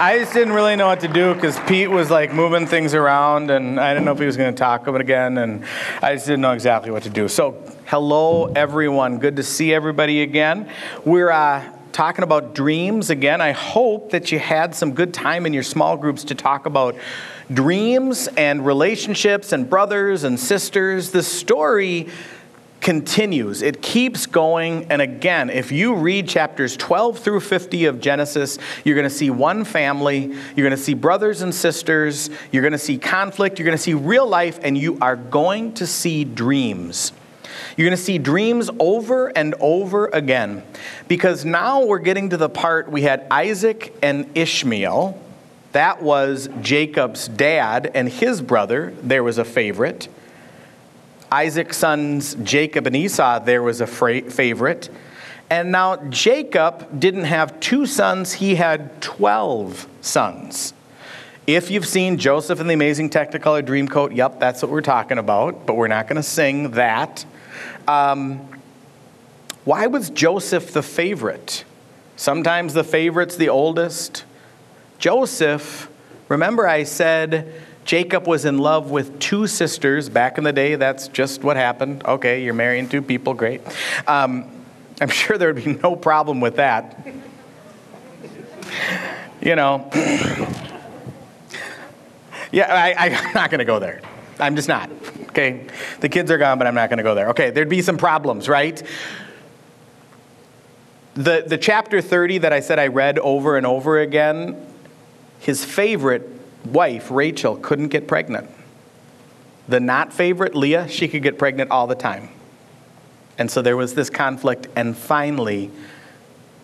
I just didn't really know what to do because Pete was like moving things around, and I didn't know if he was going to talk about it again, and I just didn't know exactly what to do. So, hello, everyone. Good to see everybody again. We're uh, talking about dreams again. I hope that you had some good time in your small groups to talk about dreams and relationships and brothers and sisters. The story continues. It keeps going. And again, if you read chapters 12 through 50 of Genesis, you're going to see one family, you're going to see brothers and sisters, you're going to see conflict, you're going to see real life, and you are going to see dreams. You're going to see dreams over and over again because now we're getting to the part we had Isaac and Ishmael. That was Jacob's dad and his brother. There was a favorite. Isaac's sons, Jacob and Esau, there was a favorite. And now Jacob didn't have two sons, he had 12 sons. If you've seen Joseph and the Amazing Technicolor Dreamcoat, yep, that's what we're talking about, but we're not going to sing that. Um, why was Joseph the favorite? Sometimes the favorite's the oldest. Joseph, remember I said Jacob was in love with two sisters. Back in the day, that's just what happened. Okay, you're marrying two people, great. Um, I'm sure there would be no problem with that. You know, yeah, I, I'm not going to go there. I'm just not. Okay, the kids are gone, but I'm not going to go there. Okay, there'd be some problems, right? The, the chapter 30 that I said I read over and over again, his favorite wife, Rachel, couldn't get pregnant. The not favorite, Leah, she could get pregnant all the time. And so there was this conflict, and finally,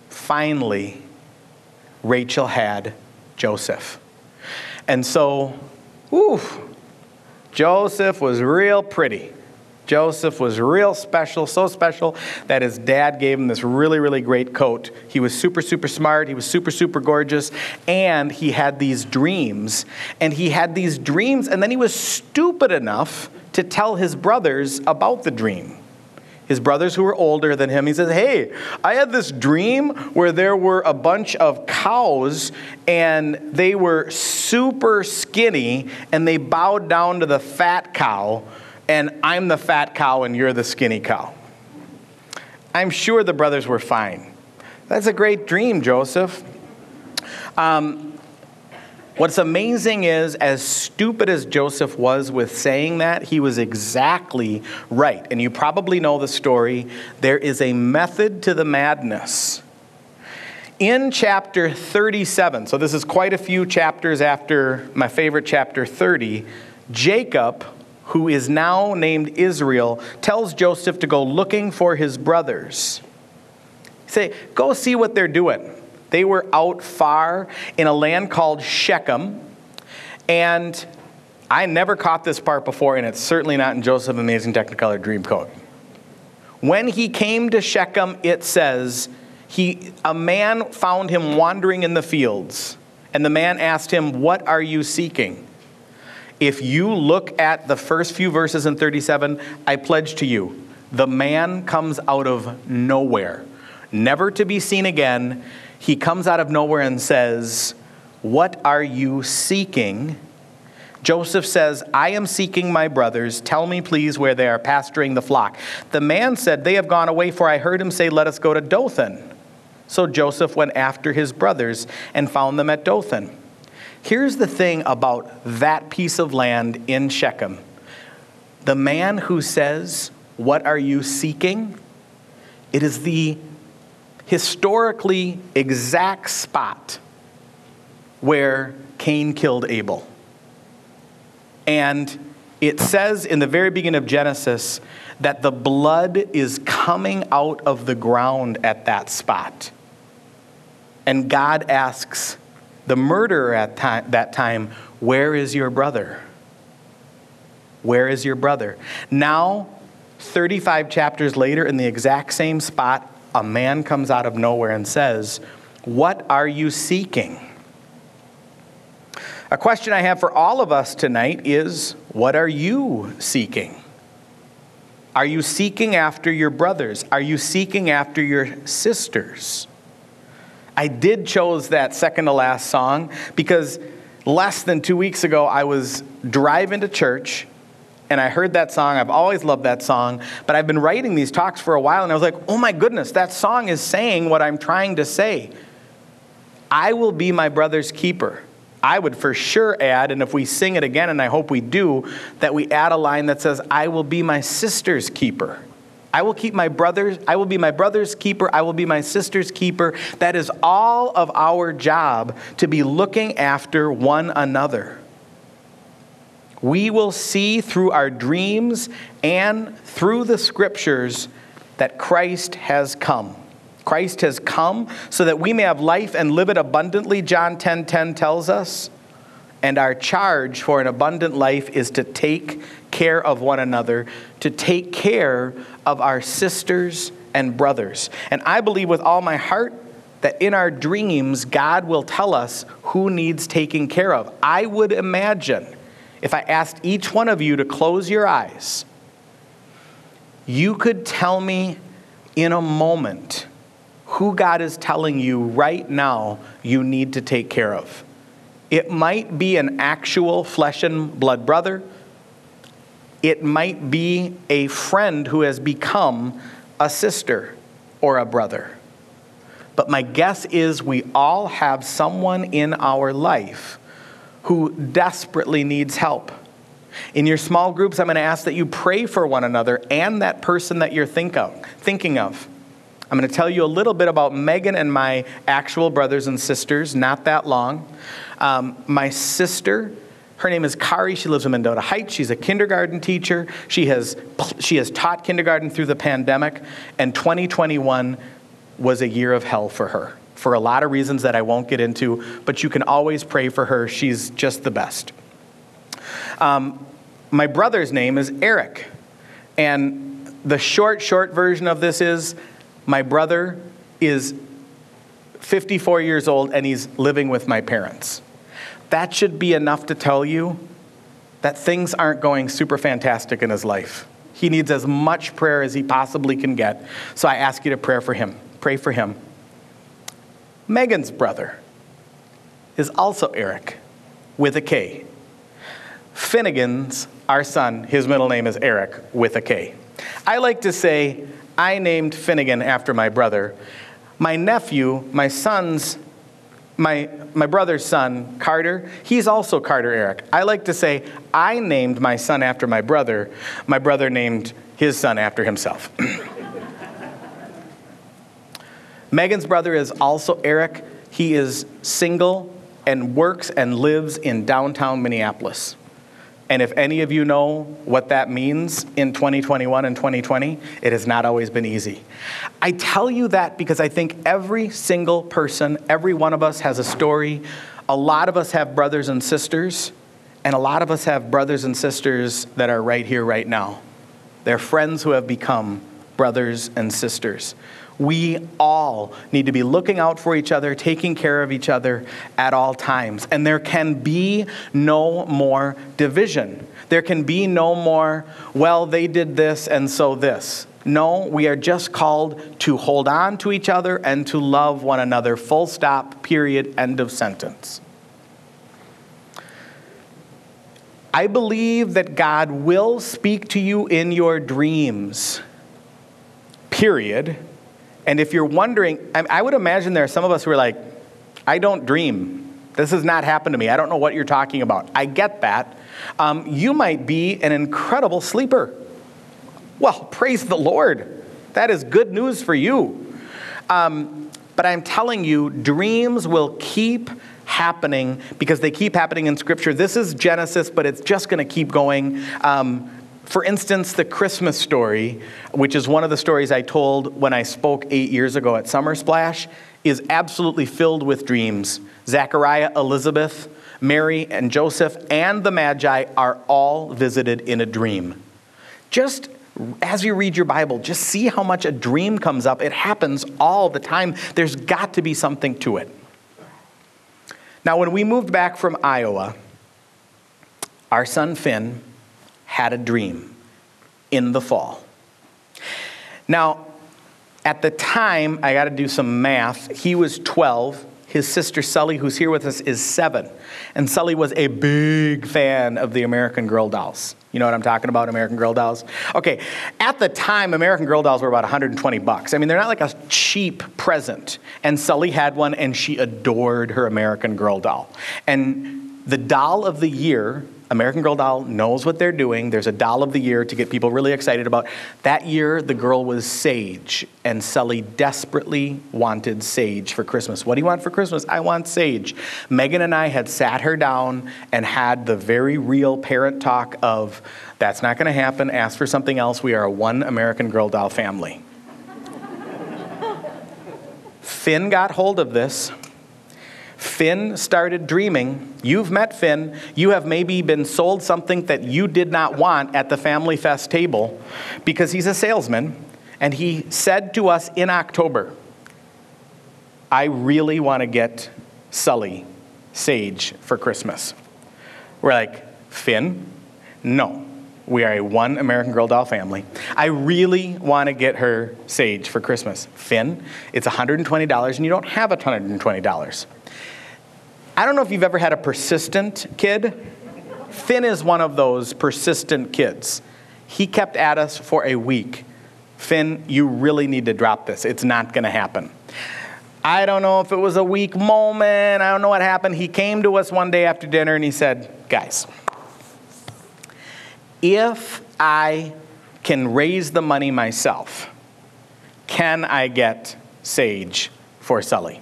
finally, Rachel had Joseph. And so, whew, Joseph was real pretty. Joseph was real special, so special that his dad gave him this really, really great coat. He was super, super smart. He was super, super gorgeous. And he had these dreams. And he had these dreams, and then he was stupid enough to tell his brothers about the dream. His brothers who were older than him, he says, Hey, I had this dream where there were a bunch of cows and they were super skinny and they bowed down to the fat cow and I'm the fat cow and you're the skinny cow. I'm sure the brothers were fine. That's a great dream, Joseph. Um, what's amazing is, as stupid as Joseph was with saying that, he was exactly right. And you probably know the story. There is a method to the madness. In chapter 37, so this is quite a few chapters after my favorite chapter 30, Jacob who is now named Israel, tells Joseph to go looking for his brothers. Say, go see what they're doing. They were out far in a land called Shechem, and I never caught this part before, and it's certainly not in Joseph's Amazing Technicolor Dreamcoat. When he came to Shechem, it says, he, a man found him wandering in the fields, and the man asked him, What are you seeking? If you look at the first few verses in 37, I pledge to you, the man comes out of nowhere, never to be seen again. He comes out of nowhere and says, What are you seeking? Joseph says, I am seeking my brothers. Tell me, please, where they are pasturing the flock. The man said, They have gone away, for I heard him say, Let us go to Dothan. So Joseph went after his brothers and found them at Dothan. Here's the thing about that piece of land in Shechem the man who says, What are you seeking? It is the historically exact spot where Cain killed Abel. And it says in the very beginning of Genesis that the blood is coming out of the ground at that spot. And God asks, the murderer at that time, Where is your brother? Where is your brother? Now, 35 chapters later, in the exact same spot, a man comes out of nowhere and says, What are you seeking? A question I have for all of us tonight is What are you seeking? Are you seeking after your brothers? Are you seeking after your sisters? I did chose that second to last song because less than two weeks ago I was driving to church and I heard that song. I've always loved that song, but I've been writing these talks for a while and I was like, oh my goodness, that song is saying what I'm trying to say. I will be my brother's keeper. I would for sure add, and if we sing it again, and I hope we do, that we add a line that says, I will be my sister's keeper. I will keep my brothers, I will be my brother's keeper, I will be my sister's keeper. That is all of our job to be looking after one another. We will see through our dreams and through the scriptures that Christ has come. Christ has come so that we may have life and live it abundantly, John 10:10 10, 10 tells us. And our charge for an abundant life is to take care of one another, to take care of our sisters and brothers. And I believe with all my heart that in our dreams, God will tell us who needs taking care of. I would imagine if I asked each one of you to close your eyes, you could tell me in a moment who God is telling you right now you need to take care of. It might be an actual flesh and blood brother. It might be a friend who has become a sister or a brother. But my guess is we all have someone in our life who desperately needs help. In your small groups, I'm going to ask that you pray for one another and that person that you're think of, thinking of. I'm going to tell you a little bit about Megan and my actual brothers and sisters, not that long. Um, my sister, her name is Kari. She lives in Mendota Heights. She's a kindergarten teacher. She has, she has taught kindergarten through the pandemic, and 2021 was a year of hell for her for a lot of reasons that I won't get into, but you can always pray for her. She's just the best. Um, my brother's name is Eric, and the short, short version of this is my brother is 54 years old and he's living with my parents. That should be enough to tell you that things aren't going super fantastic in his life. He needs as much prayer as he possibly can get. So I ask you to pray for him. Pray for him. Megan's brother is also Eric with a K. Finnegan's, our son, his middle name is Eric with a K. I like to say I named Finnegan after my brother. My nephew, my son's, my, my brother's son, Carter, he's also Carter Eric. I like to say I named my son after my brother. My brother named his son after himself. Megan's brother is also Eric. He is single and works and lives in downtown Minneapolis. And if any of you know what that means in 2021 and 2020, it has not always been easy. I tell you that because I think every single person, every one of us has a story. A lot of us have brothers and sisters, and a lot of us have brothers and sisters that are right here, right now. They're friends who have become brothers and sisters. We all need to be looking out for each other, taking care of each other at all times. And there can be no more division. There can be no more, well, they did this and so this. No, we are just called to hold on to each other and to love one another. Full stop, period, end of sentence. I believe that God will speak to you in your dreams, period and if you're wondering, I would imagine there are some of us who are like, I don't dream. This has not happened to me. I don't know what you're talking about. I get that. Um, you might be an incredible sleeper. Well, praise the Lord. That is good news for you. Um, but I'm telling you, dreams will keep happening because they keep happening in Scripture. This is Genesis, but it's just going to keep going. Um, for instance, the Christmas story, which is one of the stories I told when I spoke eight years ago at Summer Splash, is absolutely filled with dreams. Zechariah, Elizabeth, Mary, and Joseph, and the Magi are all visited in a dream. Just as you read your Bible, just see how much a dream comes up. It happens all the time. There's got to be something to it. Now, when we moved back from Iowa, our son Finn, had a dream in the fall. Now, At the time, I got to do some math. He was 12. His sister Sully, who's here with us, is seven. And Sully was a big fan of the American Girl dolls. You know what I'm talking about, American Girl dolls? Okay, at the time, American Girl dolls were about 120 bucks. I mean, they're not like a cheap present. And Sully had one, and she adored her American Girl doll. And the doll of the year American Girl doll knows what they're doing. There's a doll of the year to get people really excited about. That year, the girl was Sage, and Sully desperately wanted Sage for Christmas. What do you want for Christmas? I want Sage. Megan and I had sat her down and had the very real parent talk of, that's not going to happen. Ask for something else. We are a one American Girl doll family. Finn got hold of this Finn started dreaming. You've met Finn. You have maybe been sold something that you did not want at the Family Fest table because he's a salesman. And he said to us in October, I really want to get Sully Sage for Christmas. We're like, Finn? No. We are a one American Girl doll family. I really want to get her Sage for Christmas. Finn, it's $120 and you don't have $120. I don't know if you've ever had a persistent kid. Finn is one of those persistent kids. He kept at us for a week. Finn, you really need to drop this. It's not going to happen. I don't know if it was a weak moment. I don't know what happened. He came to us one day after dinner and he said, Guys, if I can raise the money myself, can I get Sage for Sully?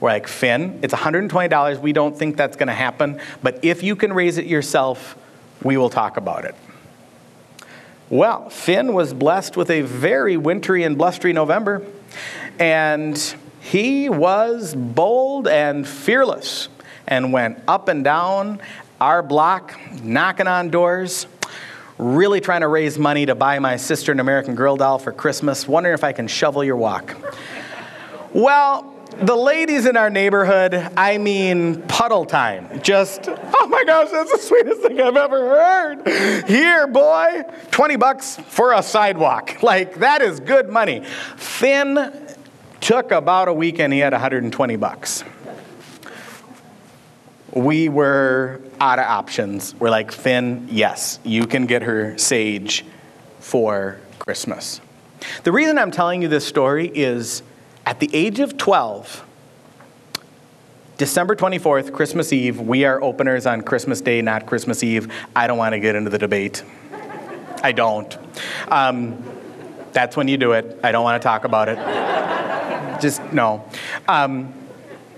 We're like, Finn, it's $120. We don't think that's going to happen, but if you can raise it yourself, we will talk about it. Well, Finn was blessed with a very wintry and blustery November, and he was bold and fearless and went up and down our block, knocking on doors, really trying to raise money to buy my sister an American Girl doll for Christmas, wondering if I can shovel your walk. Well, the ladies in our neighborhood, I mean, puddle time. Just, oh my gosh, that's the sweetest thing I've ever heard. Here, boy, 20 bucks for a sidewalk. Like, that is good money. Finn took about a weekend, he had 120 bucks. We were out of options. We're like, Finn, yes, you can get her sage for Christmas. The reason I'm telling you this story is at the age of 12, December 24th, Christmas Eve, we are openers on Christmas Day, not Christmas Eve. I don't want to get into the debate. I don't. Um, that's when you do it. I don't want to talk about it. Just no. Um,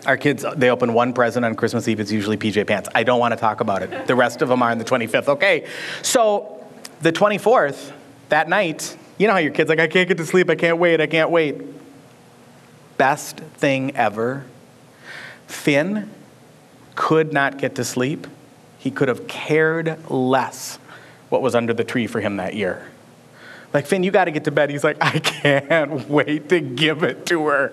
our kids, they open one present on Christmas Eve. It's usually PJ Pants. I don't want to talk about it. The rest of them are on the 25th. Okay. So the 24th, that night, you know how your kid's like, I can't get to sleep. I can't wait. I can't wait best thing ever. Finn could not get to sleep. He could have cared less what was under the tree for him that year. Like, Finn, you got to get to bed. He's like, I can't wait to give it to her.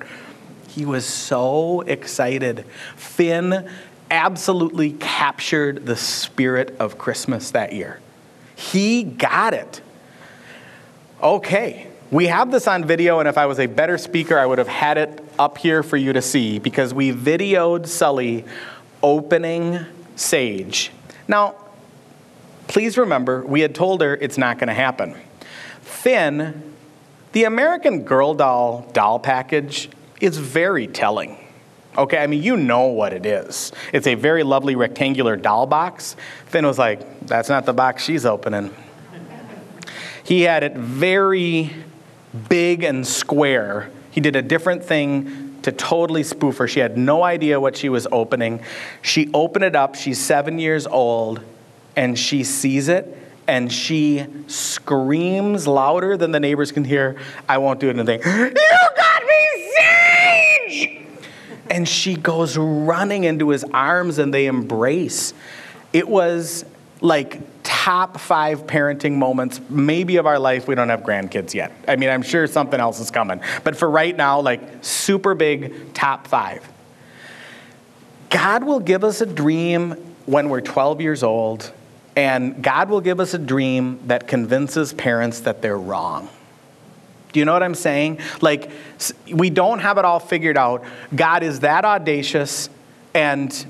He was so excited. Finn absolutely captured the spirit of Christmas that year. He got it. Okay, we have this on video, and if I was a better speaker, I would have had it up here for you to see because we videoed Sully opening Sage. Now, please remember, we had told her it's not going to happen. Finn, the American Girl doll doll package is very telling. Okay, I mean, you know what it is. It's a very lovely rectangular doll box. Finn was like, that's not the box she's opening. He had it very big and square. He did a different thing to totally spoof her. She had no idea what she was opening. She opened it up. She's seven years old, and she sees it, and she screams louder than the neighbors can hear. I won't do anything. You got me, Sage! And she goes running into his arms, and they embrace. It was like top five parenting moments, maybe of our life. We don't have grandkids yet. I mean, I'm sure something else is coming. But for right now, like super big top five. God will give us a dream when we're 12 years old, and God will give us a dream that convinces parents that they're wrong. Do you know what I'm saying? Like, we don't have it all figured out. God is that audacious. And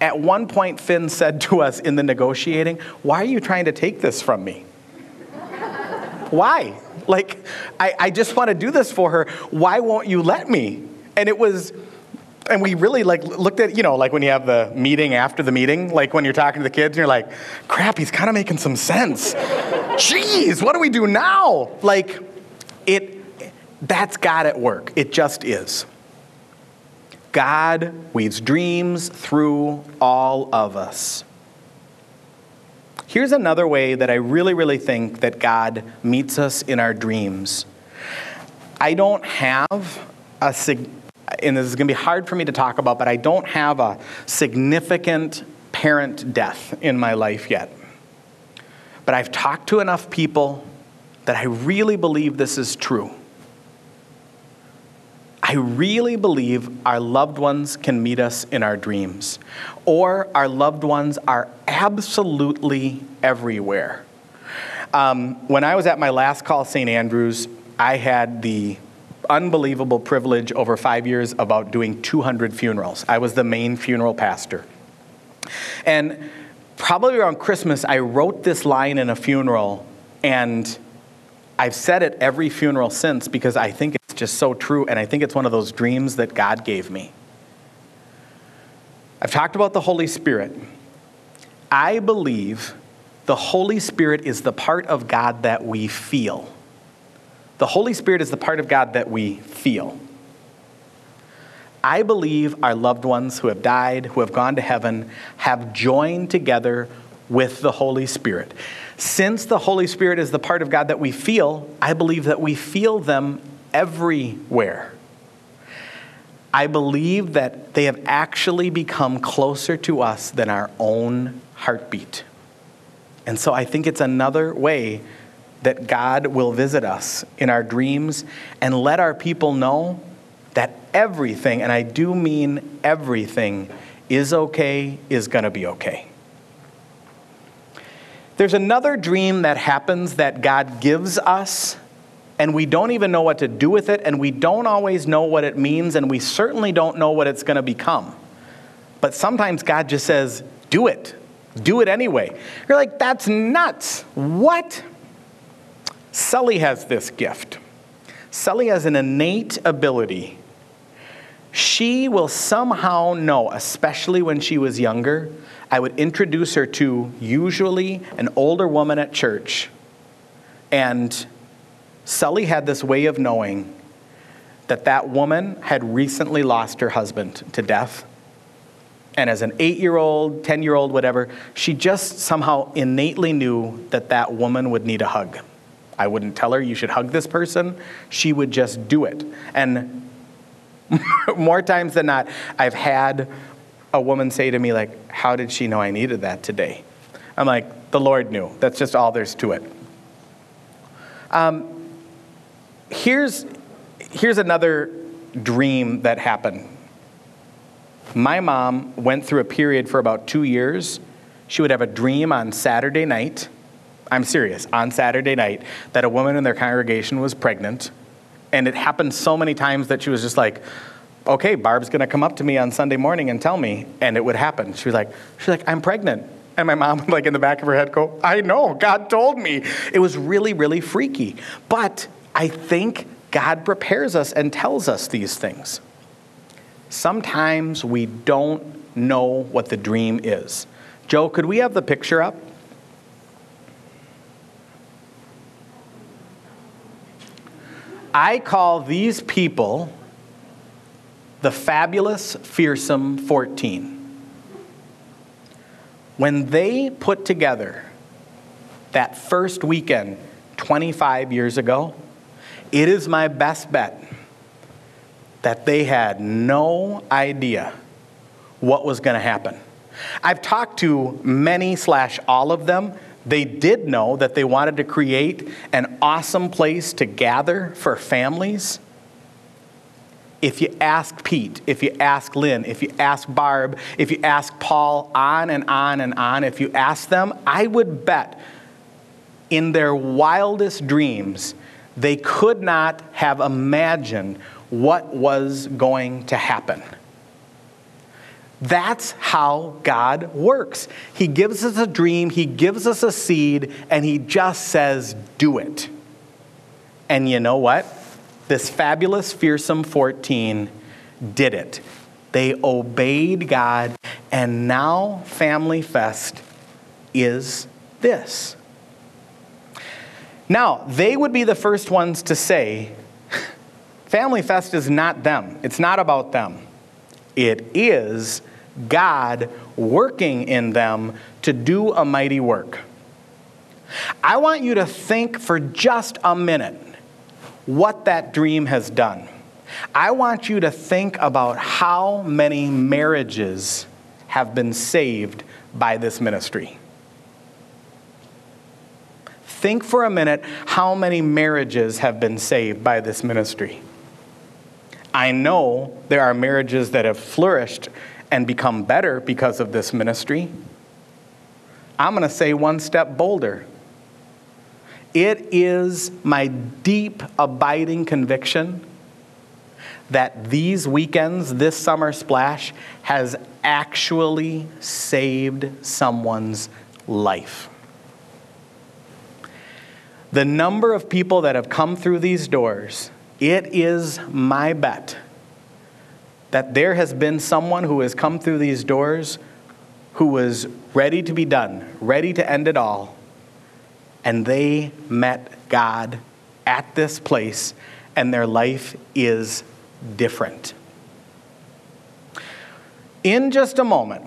at one point, Finn said to us in the negotiating, Why are you trying to take this from me? Why? Like, I, I just want to do this for her. Why won't you let me? And it was, and we really like looked at, you know, like when you have the meeting after the meeting, like when you're talking to the kids and you're like, crap, he's kind of making some sense. Jeez, what do we do now? Like, it, that's God at work. It just is. God weaves dreams through all of us. Here's another way that I really, really think that God meets us in our dreams. I don't have a, and this is going to be hard for me to talk about, but I don't have a significant parent death in my life yet. But I've talked to enough people that I really believe this is true. I really believe our loved ones can meet us in our dreams, or our loved ones are absolutely everywhere. Um, when I was at my last call, St. Andrews, I had the unbelievable privilege over five years about doing 200 funerals. I was the main funeral pastor. And probably around Christmas, I wrote this line in a funeral, and I've said it every funeral since because I think just so true, and I think it's one of those dreams that God gave me. I've talked about the Holy Spirit. I believe the Holy Spirit is the part of God that we feel. The Holy Spirit is the part of God that we feel. I believe our loved ones who have died, who have gone to heaven, have joined together with the Holy Spirit. Since the Holy Spirit is the part of God that we feel, I believe that we feel them everywhere. I believe that they have actually become closer to us than our own heartbeat. And so I think it's another way that God will visit us in our dreams and let our people know that everything, and I do mean everything, is okay, is going to be okay. There's another dream that happens that God gives us, and we don't even know what to do with it, and we don't always know what it means, and we certainly don't know what it's going to become. But sometimes God just says, Do it. Do it anyway. You're like, That's nuts. What? Sully has this gift. Sully has an innate ability. She will somehow know, especially when she was younger, I would introduce her to usually an older woman at church. And Sully had this way of knowing that that woman had recently lost her husband to death. And as an eight year old, 10 year old, whatever, she just somehow innately knew that that woman would need a hug. I wouldn't tell her you should hug this person. She would just do it. And more times than not, I've had a woman say to me, like, How did she know I needed that today? I'm like, The Lord knew. That's just all there's to it. Um, here's, here's another dream that happened. My mom went through a period for about two years. She would have a dream on Saturday night. I'm serious, on Saturday night, that a woman in their congregation was pregnant. And it happened so many times that she was just like, okay, Barb's to come up to me on Sunday morning and tell me, and it would happen. She was like, she's like, I'm pregnant. And my mom, like in the back of her head, go, I know, God told me. It was really, really freaky. But I think God prepares us and tells us these things. Sometimes we don't know what the dream is. Joe, could we have the picture up? I call these people the fabulous, fearsome 14. When they put together that first weekend 25 years ago, it is my best bet that they had no idea what was going to happen. I've talked to many slash all of them. They did know that they wanted to create an awesome place to gather for families if you ask Pete, if you ask Lynn, if you ask Barb, if you ask Paul, on and on and on, if you ask them, I would bet in their wildest dreams, they could not have imagined what was going to happen. That's how God works. He gives us a dream, He gives us a seed, and He just says, Do it. And you know what? This fabulous, fearsome 14 did it. They obeyed God, and now Family Fest is this. Now, they would be the first ones to say, Family Fest is not them. It's not about them. It is God working in them to do a mighty work. I want you to think for just a minute what that dream has done. I want you to think about how many marriages have been saved by this ministry. Think for a minute how many marriages have been saved by this ministry. I know there are marriages that have flourished and become better because of this ministry. I'm going to say one step bolder. It is my deep, abiding conviction that these weekends, this summer splash, has actually saved someone's life. The number of people that have come through these doors, it is my bet that there has been someone who has come through these doors who was ready to be done, ready to end it all, and they met God at this place, and their life is different. In just a moment,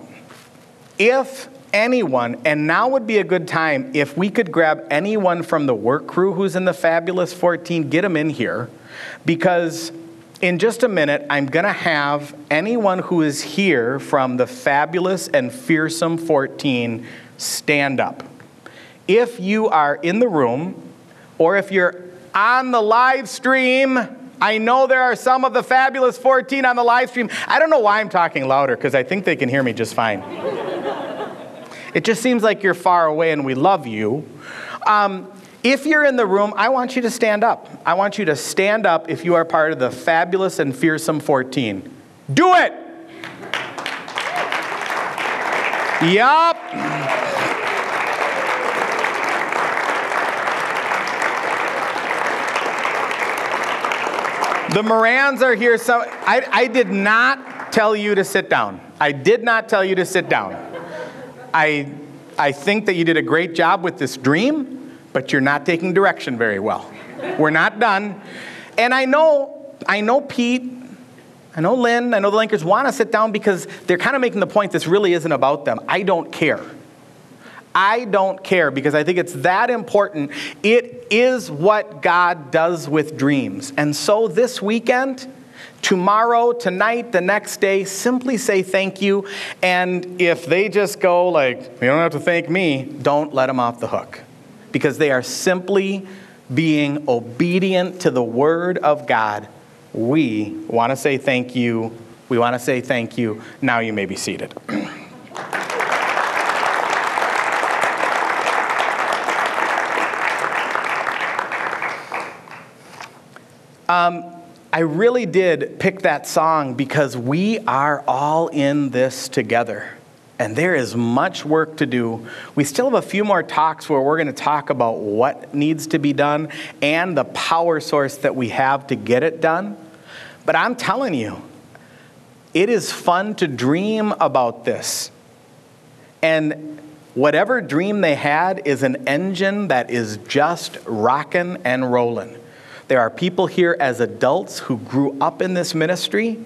if anyone, and now would be a good time if we could grab anyone from the work crew who's in the Fabulous 14, get them in here, because in just a minute, I'm going to have anyone who is here from the Fabulous and Fearsome 14 stand up. If you are in the room, or if you're on the live stream, I know there are some of the Fabulous 14 on the live stream. I don't know why I'm talking louder because I think they can hear me just fine. It just seems like you're far away and we love you. Um, if you're in the room, I want you to stand up. I want you to stand up if you are part of the fabulous and fearsome 14. Do it! Yup. The Morans are here. So I, I did not tell you to sit down. I did not tell you to sit down. I, I think that you did a great job with this dream, but you're not taking direction very well. We're not done. And I know, I know Pete, I know Lynn, I know the Linkers want to sit down because they're kind of making the point this really isn't about them. I don't care. I don't care because I think it's that important. It is what God does with dreams. And so this weekend, tomorrow, tonight, the next day, simply say thank you. And if they just go like, you don't have to thank me, don't let them off the hook. Because they are simply being obedient to the word of God. We want to say thank you. We want to say thank you. Now you may be seated. um, I really did pick that song because we are all in this together. And there is much work to do. We still have a few more talks where we're going to talk about what needs to be done and the power source that we have to get it done. But I'm telling you, it is fun to dream about this. And whatever dream they had is an engine that is just rocking and rolling. There are people here as adults who grew up in this ministry,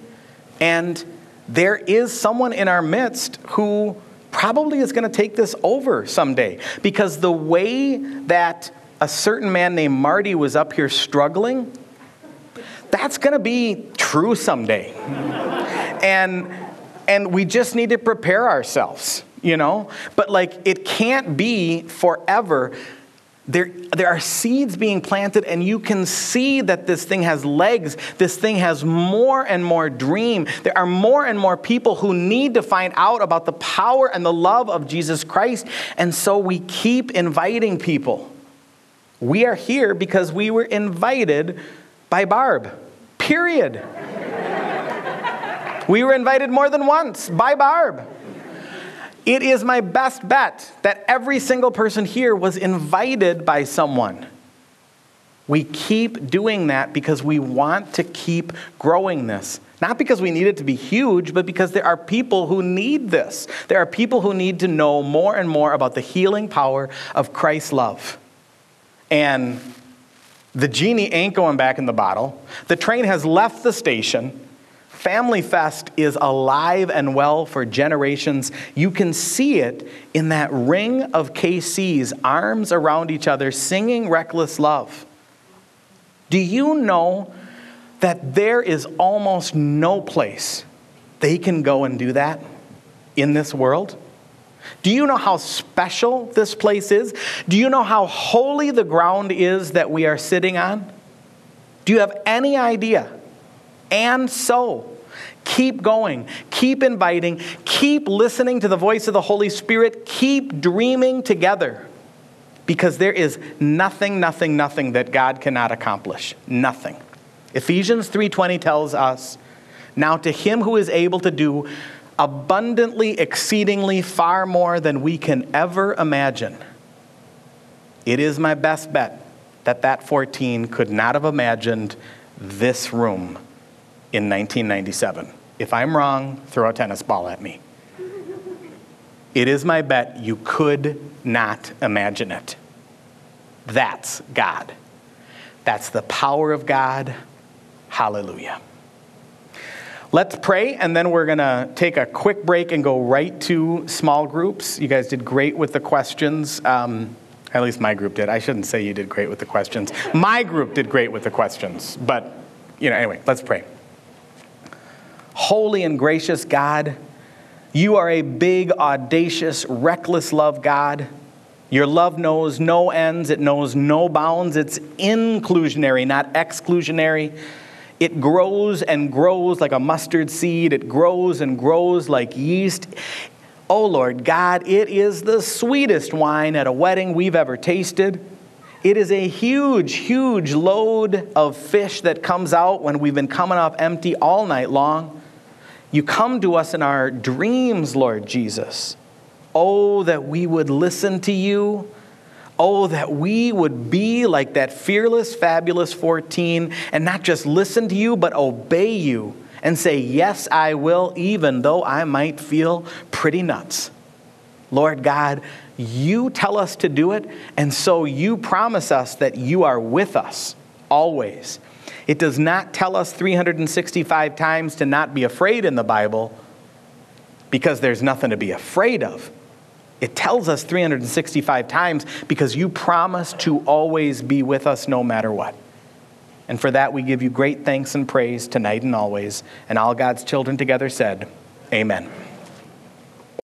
and there is someone in our midst who probably is going to take this over someday. Because the way that a certain man named Marty was up here struggling, that's going to be true someday. and and we just need to prepare ourselves, you know? But like it can't be forever there, there are seeds being planted, and you can see that this thing has legs. This thing has more and more dream. There are more and more people who need to find out about the power and the love of Jesus Christ. And so we keep inviting people. We are here because we were invited by Barb. Period. we were invited more than once by Barb. It is my best bet that every single person here was invited by someone. We keep doing that because we want to keep growing this. Not because we need it to be huge, but because there are people who need this. There are people who need to know more and more about the healing power of Christ's love. And the genie ain't going back in the bottle. The train has left the station. Family Fest is alive and well for generations. You can see it in that ring of KCs, arms around each other, singing reckless love. Do you know that there is almost no place they can go and do that in this world? Do you know how special this place is? Do you know how holy the ground is that we are sitting on? Do you have any idea? And so, keep going, keep inviting, keep listening to the voice of the Holy Spirit, keep dreaming together. Because there is nothing nothing nothing that God cannot accomplish. Nothing. Ephesians 3:20 tells us now to him who is able to do abundantly exceedingly far more than we can ever imagine it is my best bet that that 14 could not have imagined this room in 1997 if i'm wrong throw a tennis ball at me it is my bet you could not imagine it. That's God. That's the power of God. Hallelujah. Let's pray, and then we're going to take a quick break and go right to small groups. You guys did great with the questions. Um, at least my group did. I shouldn't say you did great with the questions. My group did great with the questions. But, you know, anyway, let's pray. Holy and gracious God, you are a big, audacious, reckless love God. Your love knows no ends, it knows no bounds. It's inclusionary, not exclusionary. It grows and grows like a mustard seed, it grows and grows like yeast. Oh Lord God, it is the sweetest wine at a wedding we've ever tasted. It is a huge, huge load of fish that comes out when we've been coming up empty all night long. You come to us in our dreams, Lord Jesus. Oh, that we would listen to you. Oh, that we would be like that fearless, fabulous 14 and not just listen to you, but obey you and say, Yes, I will, even though I might feel pretty nuts. Lord God, you tell us to do it, and so you promise us that you are with us always. It does not tell us 365 times to not be afraid in the Bible because there's nothing to be afraid of. It tells us 365 times because you promise to always be with us no matter what. And for that, we give you great thanks and praise tonight and always. And all God's children together said, Amen.